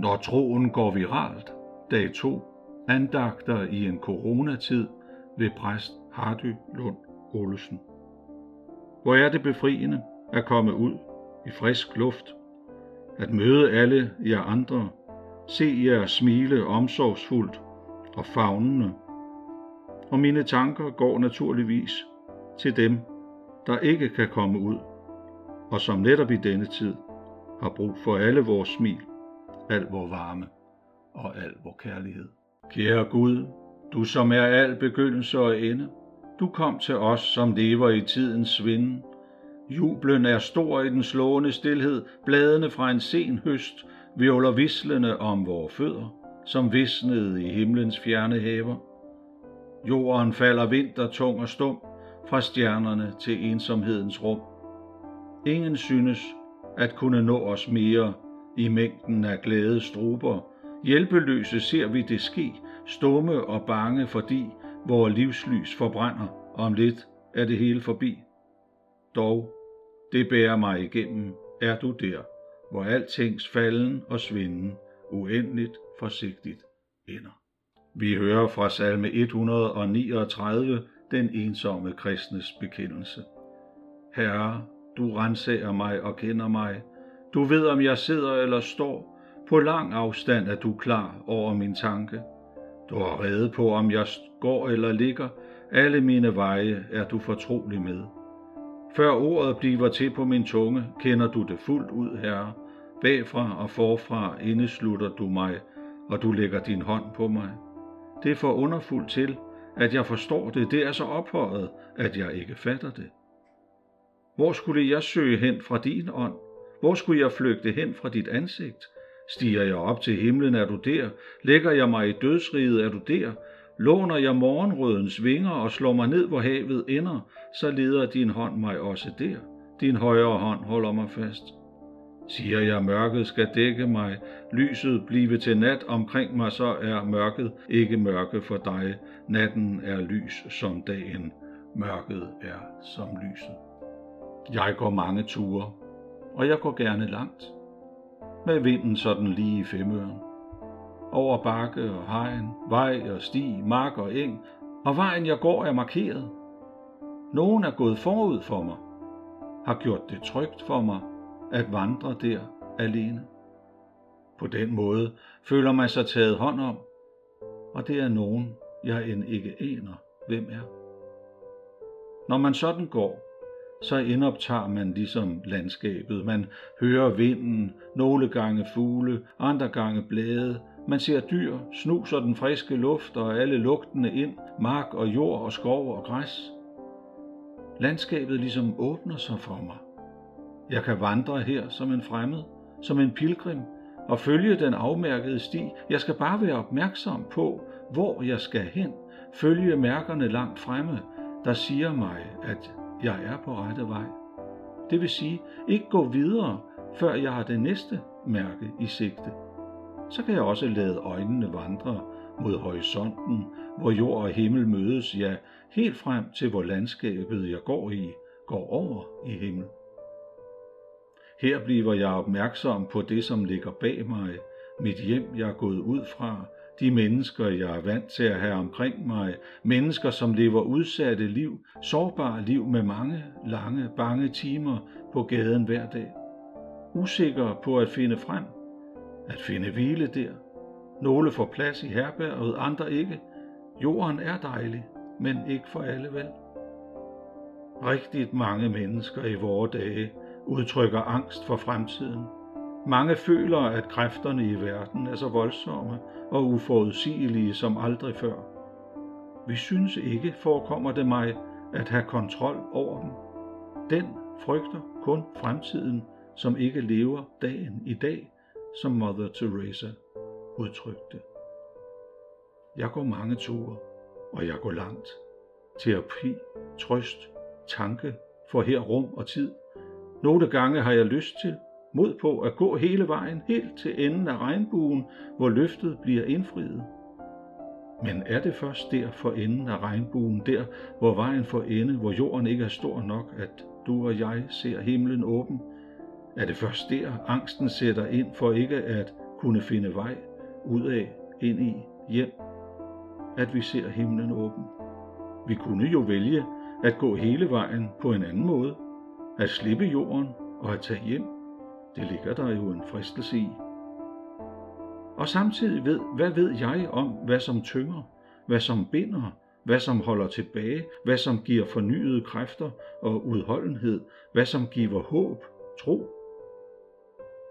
Når troen går viralt, dag 2, andagter i en coronatid ved præst Hardy Lund Olesen. Hvor er det befriende at komme ud i frisk luft, at møde alle jer andre, se jer smile omsorgsfuldt og fagnende. Og mine tanker går naturligvis til dem, der ikke kan komme ud, og som netop i denne tid har brug for alle vores smil, al vor varme og al vor kærlighed. Kære Gud, du som er al begyndelse og ende, du kom til os, som lever i tidens svinden. Jublen er stor i den slående stillhed, bladene fra en sen høst vivler vislende om vores fødder, som visnede i himlens fjerne haver. Jorden falder vinter tung og stum fra stjernerne til ensomhedens rum. Ingen synes at kunne nå os mere i mængden af glade struber. Hjælpeløse ser vi det ske, stumme og bange, fordi vores livslys forbrænder, og om lidt er det hele forbi. Dog, det bærer mig igennem, er du der, hvor altings falden og svinden uendeligt forsigtigt ender. Vi hører fra salme 139 den ensomme kristnes bekendelse. Herre, du renser mig og kender mig. Du ved, om jeg sidder eller står. På lang afstand er du klar over min tanke. Du har reddet på, om jeg går eller ligger. Alle mine veje er du fortrolig med. Før ordet bliver til på min tunge, kender du det fuldt ud, Herre. Bagfra og forfra indeslutter du mig, og du lægger din hånd på mig. Det er for underfuldt til, at jeg forstår det. Det er så ophøjet, at jeg ikke fatter det. Hvor skulle jeg søge hen fra din ånd? Hvor skulle jeg flygte hen fra dit ansigt? Stiger jeg op til himlen, er du der? Lægger jeg mig i dødsriget, er du der? Låner jeg morgenrødens vinger og slår mig ned, hvor havet ender, så leder din hånd mig også der. Din højre hånd holder mig fast. Siger jeg, mørket skal dække mig, lyset blive til nat omkring mig, så er mørket ikke mørke for dig. Natten er lys som dagen, mørket er som lyset. Jeg går mange ture, og jeg går gerne langt. Med vinden sådan lige i femøren. Over bakke og hegn, vej og sti, mark og eng, og vejen jeg går er markeret. Nogen er gået forud for mig, har gjort det trygt for mig at vandre der alene. På den måde føler man sig taget hånd om, og det er nogen, jeg end ikke aner, hvem er. Når man sådan går, så indoptager man ligesom landskabet. Man hører vinden, nogle gange fugle, andre gange blade. Man ser dyr, snuser den friske luft og alle lugtene ind, mark og jord og skov og græs. Landskabet ligesom åbner sig for mig. Jeg kan vandre her som en fremmed, som en pilgrim, og følge den afmærkede sti. Jeg skal bare være opmærksom på, hvor jeg skal hen. Følge mærkerne langt fremme, der siger mig, at jeg er på rette vej. Det vil sige, ikke gå videre, før jeg har det næste mærke i sigte. Så kan jeg også lade øjnene vandre mod horisonten, hvor jord og himmel mødes, ja, helt frem til hvor landskabet jeg går i, går over i himmel. Her bliver jeg opmærksom på det, som ligger bag mig, mit hjem, jeg er gået ud fra, de mennesker, jeg er vant til at have omkring mig, mennesker, som lever udsatte liv, sårbare liv med mange, lange, bange timer på gaden hver dag. Usikre på at finde frem, at finde hvile der. Nogle får plads i herberget, andre ikke. Jorden er dejlig, men ikke for alle vel. Rigtigt mange mennesker i vore dage udtrykker angst for fremtiden. Mange føler, at kræfterne i verden er så voldsomme og uforudsigelige som aldrig før. Vi synes ikke, forekommer det mig, at have kontrol over dem. Den frygter kun fremtiden, som ikke lever dagen i dag, som Mother Teresa udtrykte. Jeg går mange ture, og jeg går langt. Terapi, trøst, tanke for her rum og tid – nogle gange har jeg lyst til, mod på at gå hele vejen helt til enden af regnbuen, hvor løftet bliver indfriet. Men er det først der for enden af regnbuen, der hvor vejen får ende, hvor jorden ikke er stor nok, at du og jeg ser himlen åben? Er det først der, angsten sætter ind for ikke at kunne finde vej ud af, ind i, hjem, at vi ser himlen åben. Vi kunne jo vælge at gå hele vejen på en anden måde, at slippe jorden og at tage hjem. Det ligger der jo en fristelse i. Og samtidig ved, hvad ved jeg om, hvad som tynger, hvad som binder, hvad som holder tilbage, hvad som giver fornyede kræfter og udholdenhed, hvad som giver håb, tro.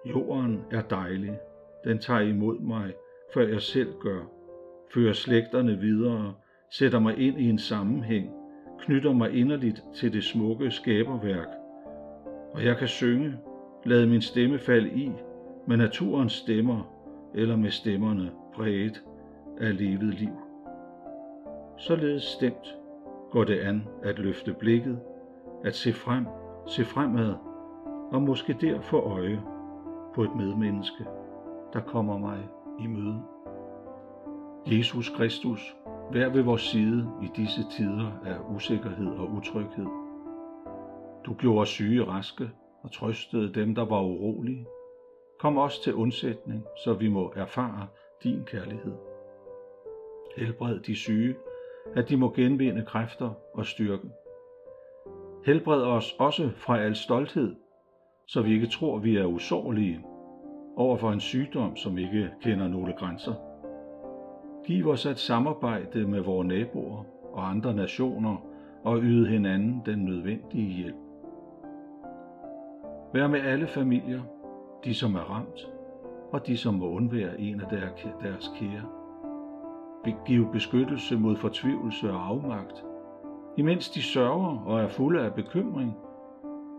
Jorden er dejlig, den tager imod mig, før jeg selv gør, fører slægterne videre, sætter mig ind i en sammenhæng, knytter mig inderligt til det smukke skaberværk, og jeg kan synge, lade min stemme falde i, med naturens stemmer eller med stemmerne præget af levet liv. Således stemt går det an at løfte blikket, at se frem, se fremad, og måske der få øje på et medmenneske, der kommer mig i møde. Jesus Kristus, vær ved vores side i disse tider af usikkerhed og utryghed. Du gjorde syge raske og trøstede dem, der var urolige. Kom os til undsætning, så vi må erfare din kærlighed. Helbred de syge, at de må genvinde kræfter og styrke. Helbred os også fra al stolthed, så vi ikke tror, vi er usårlige over for en sygdom, som ikke kender nogle grænser. Giv os at samarbejde med vores naboer og andre nationer og yde hinanden den nødvendige hjælp. Vær med alle familier, de som er ramt, og de som må undvære en af deres kære. Giv beskyttelse mod fortvivlelse og afmagt. Imens de sørger og er fulde af bekymring,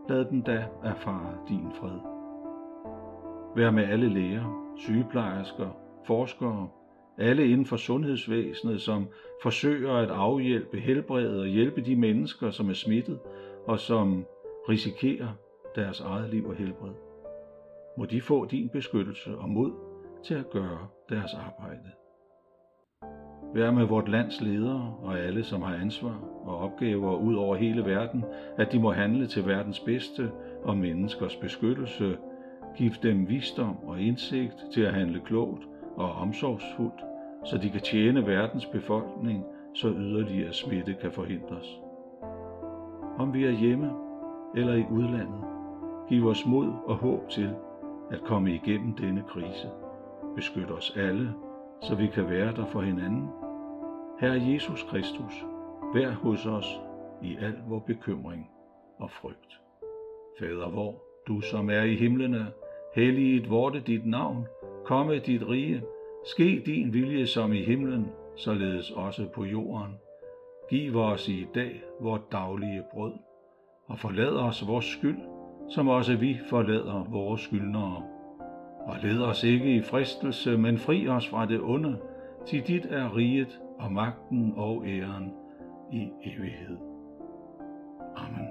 lad dem da erfare din fred. Vær med alle læger, sygeplejersker, forskere, alle inden for sundhedsvæsenet, som forsøger at afhjælpe, helbrede og hjælpe de mennesker, som er smittet og som risikerer deres eget liv og helbred. Må de få din beskyttelse og mod til at gøre deres arbejde. Vær med vort lands ledere og alle, som har ansvar og opgaver ud over hele verden, at de må handle til verdens bedste og menneskers beskyttelse. Giv dem visdom og indsigt til at handle klogt og omsorgsfuldt, så de kan tjene verdens befolkning, så yderligere smitte kan forhindres. Om vi er hjemme eller i udlandet, giv os mod og håb til at komme igennem denne krise. Beskyt os alle, så vi kan være der for hinanden. Herre Jesus Kristus, vær hos os i al vor bekymring og frygt. Fader vor, du som er i himlene, helliget vorte dit navn, komme dit rige, ske din vilje som i himlen, således også på jorden. Giv os i dag vort daglige brød, og forlad os vores skyld, som også vi forlader vores skyldnere. Og led os ikke i fristelse, men fri os fra det onde, til dit er riget og magten og æren i evighed. Amen.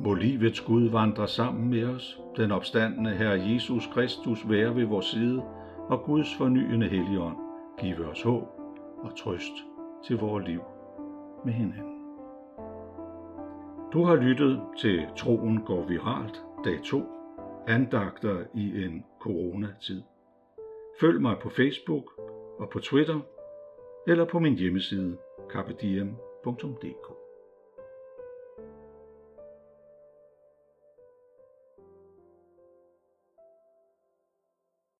Må livets Gud vandre sammen med os, den opstandende Herre Jesus Kristus være ved vores side, og Guds fornyende helligånd give os håb og trøst til vores liv med hinanden. Du har lyttet til Troen går viralt, dag 2, andagter i en coronatid. Følg mig på Facebook og på Twitter, eller på min hjemmeside carpediem.dk.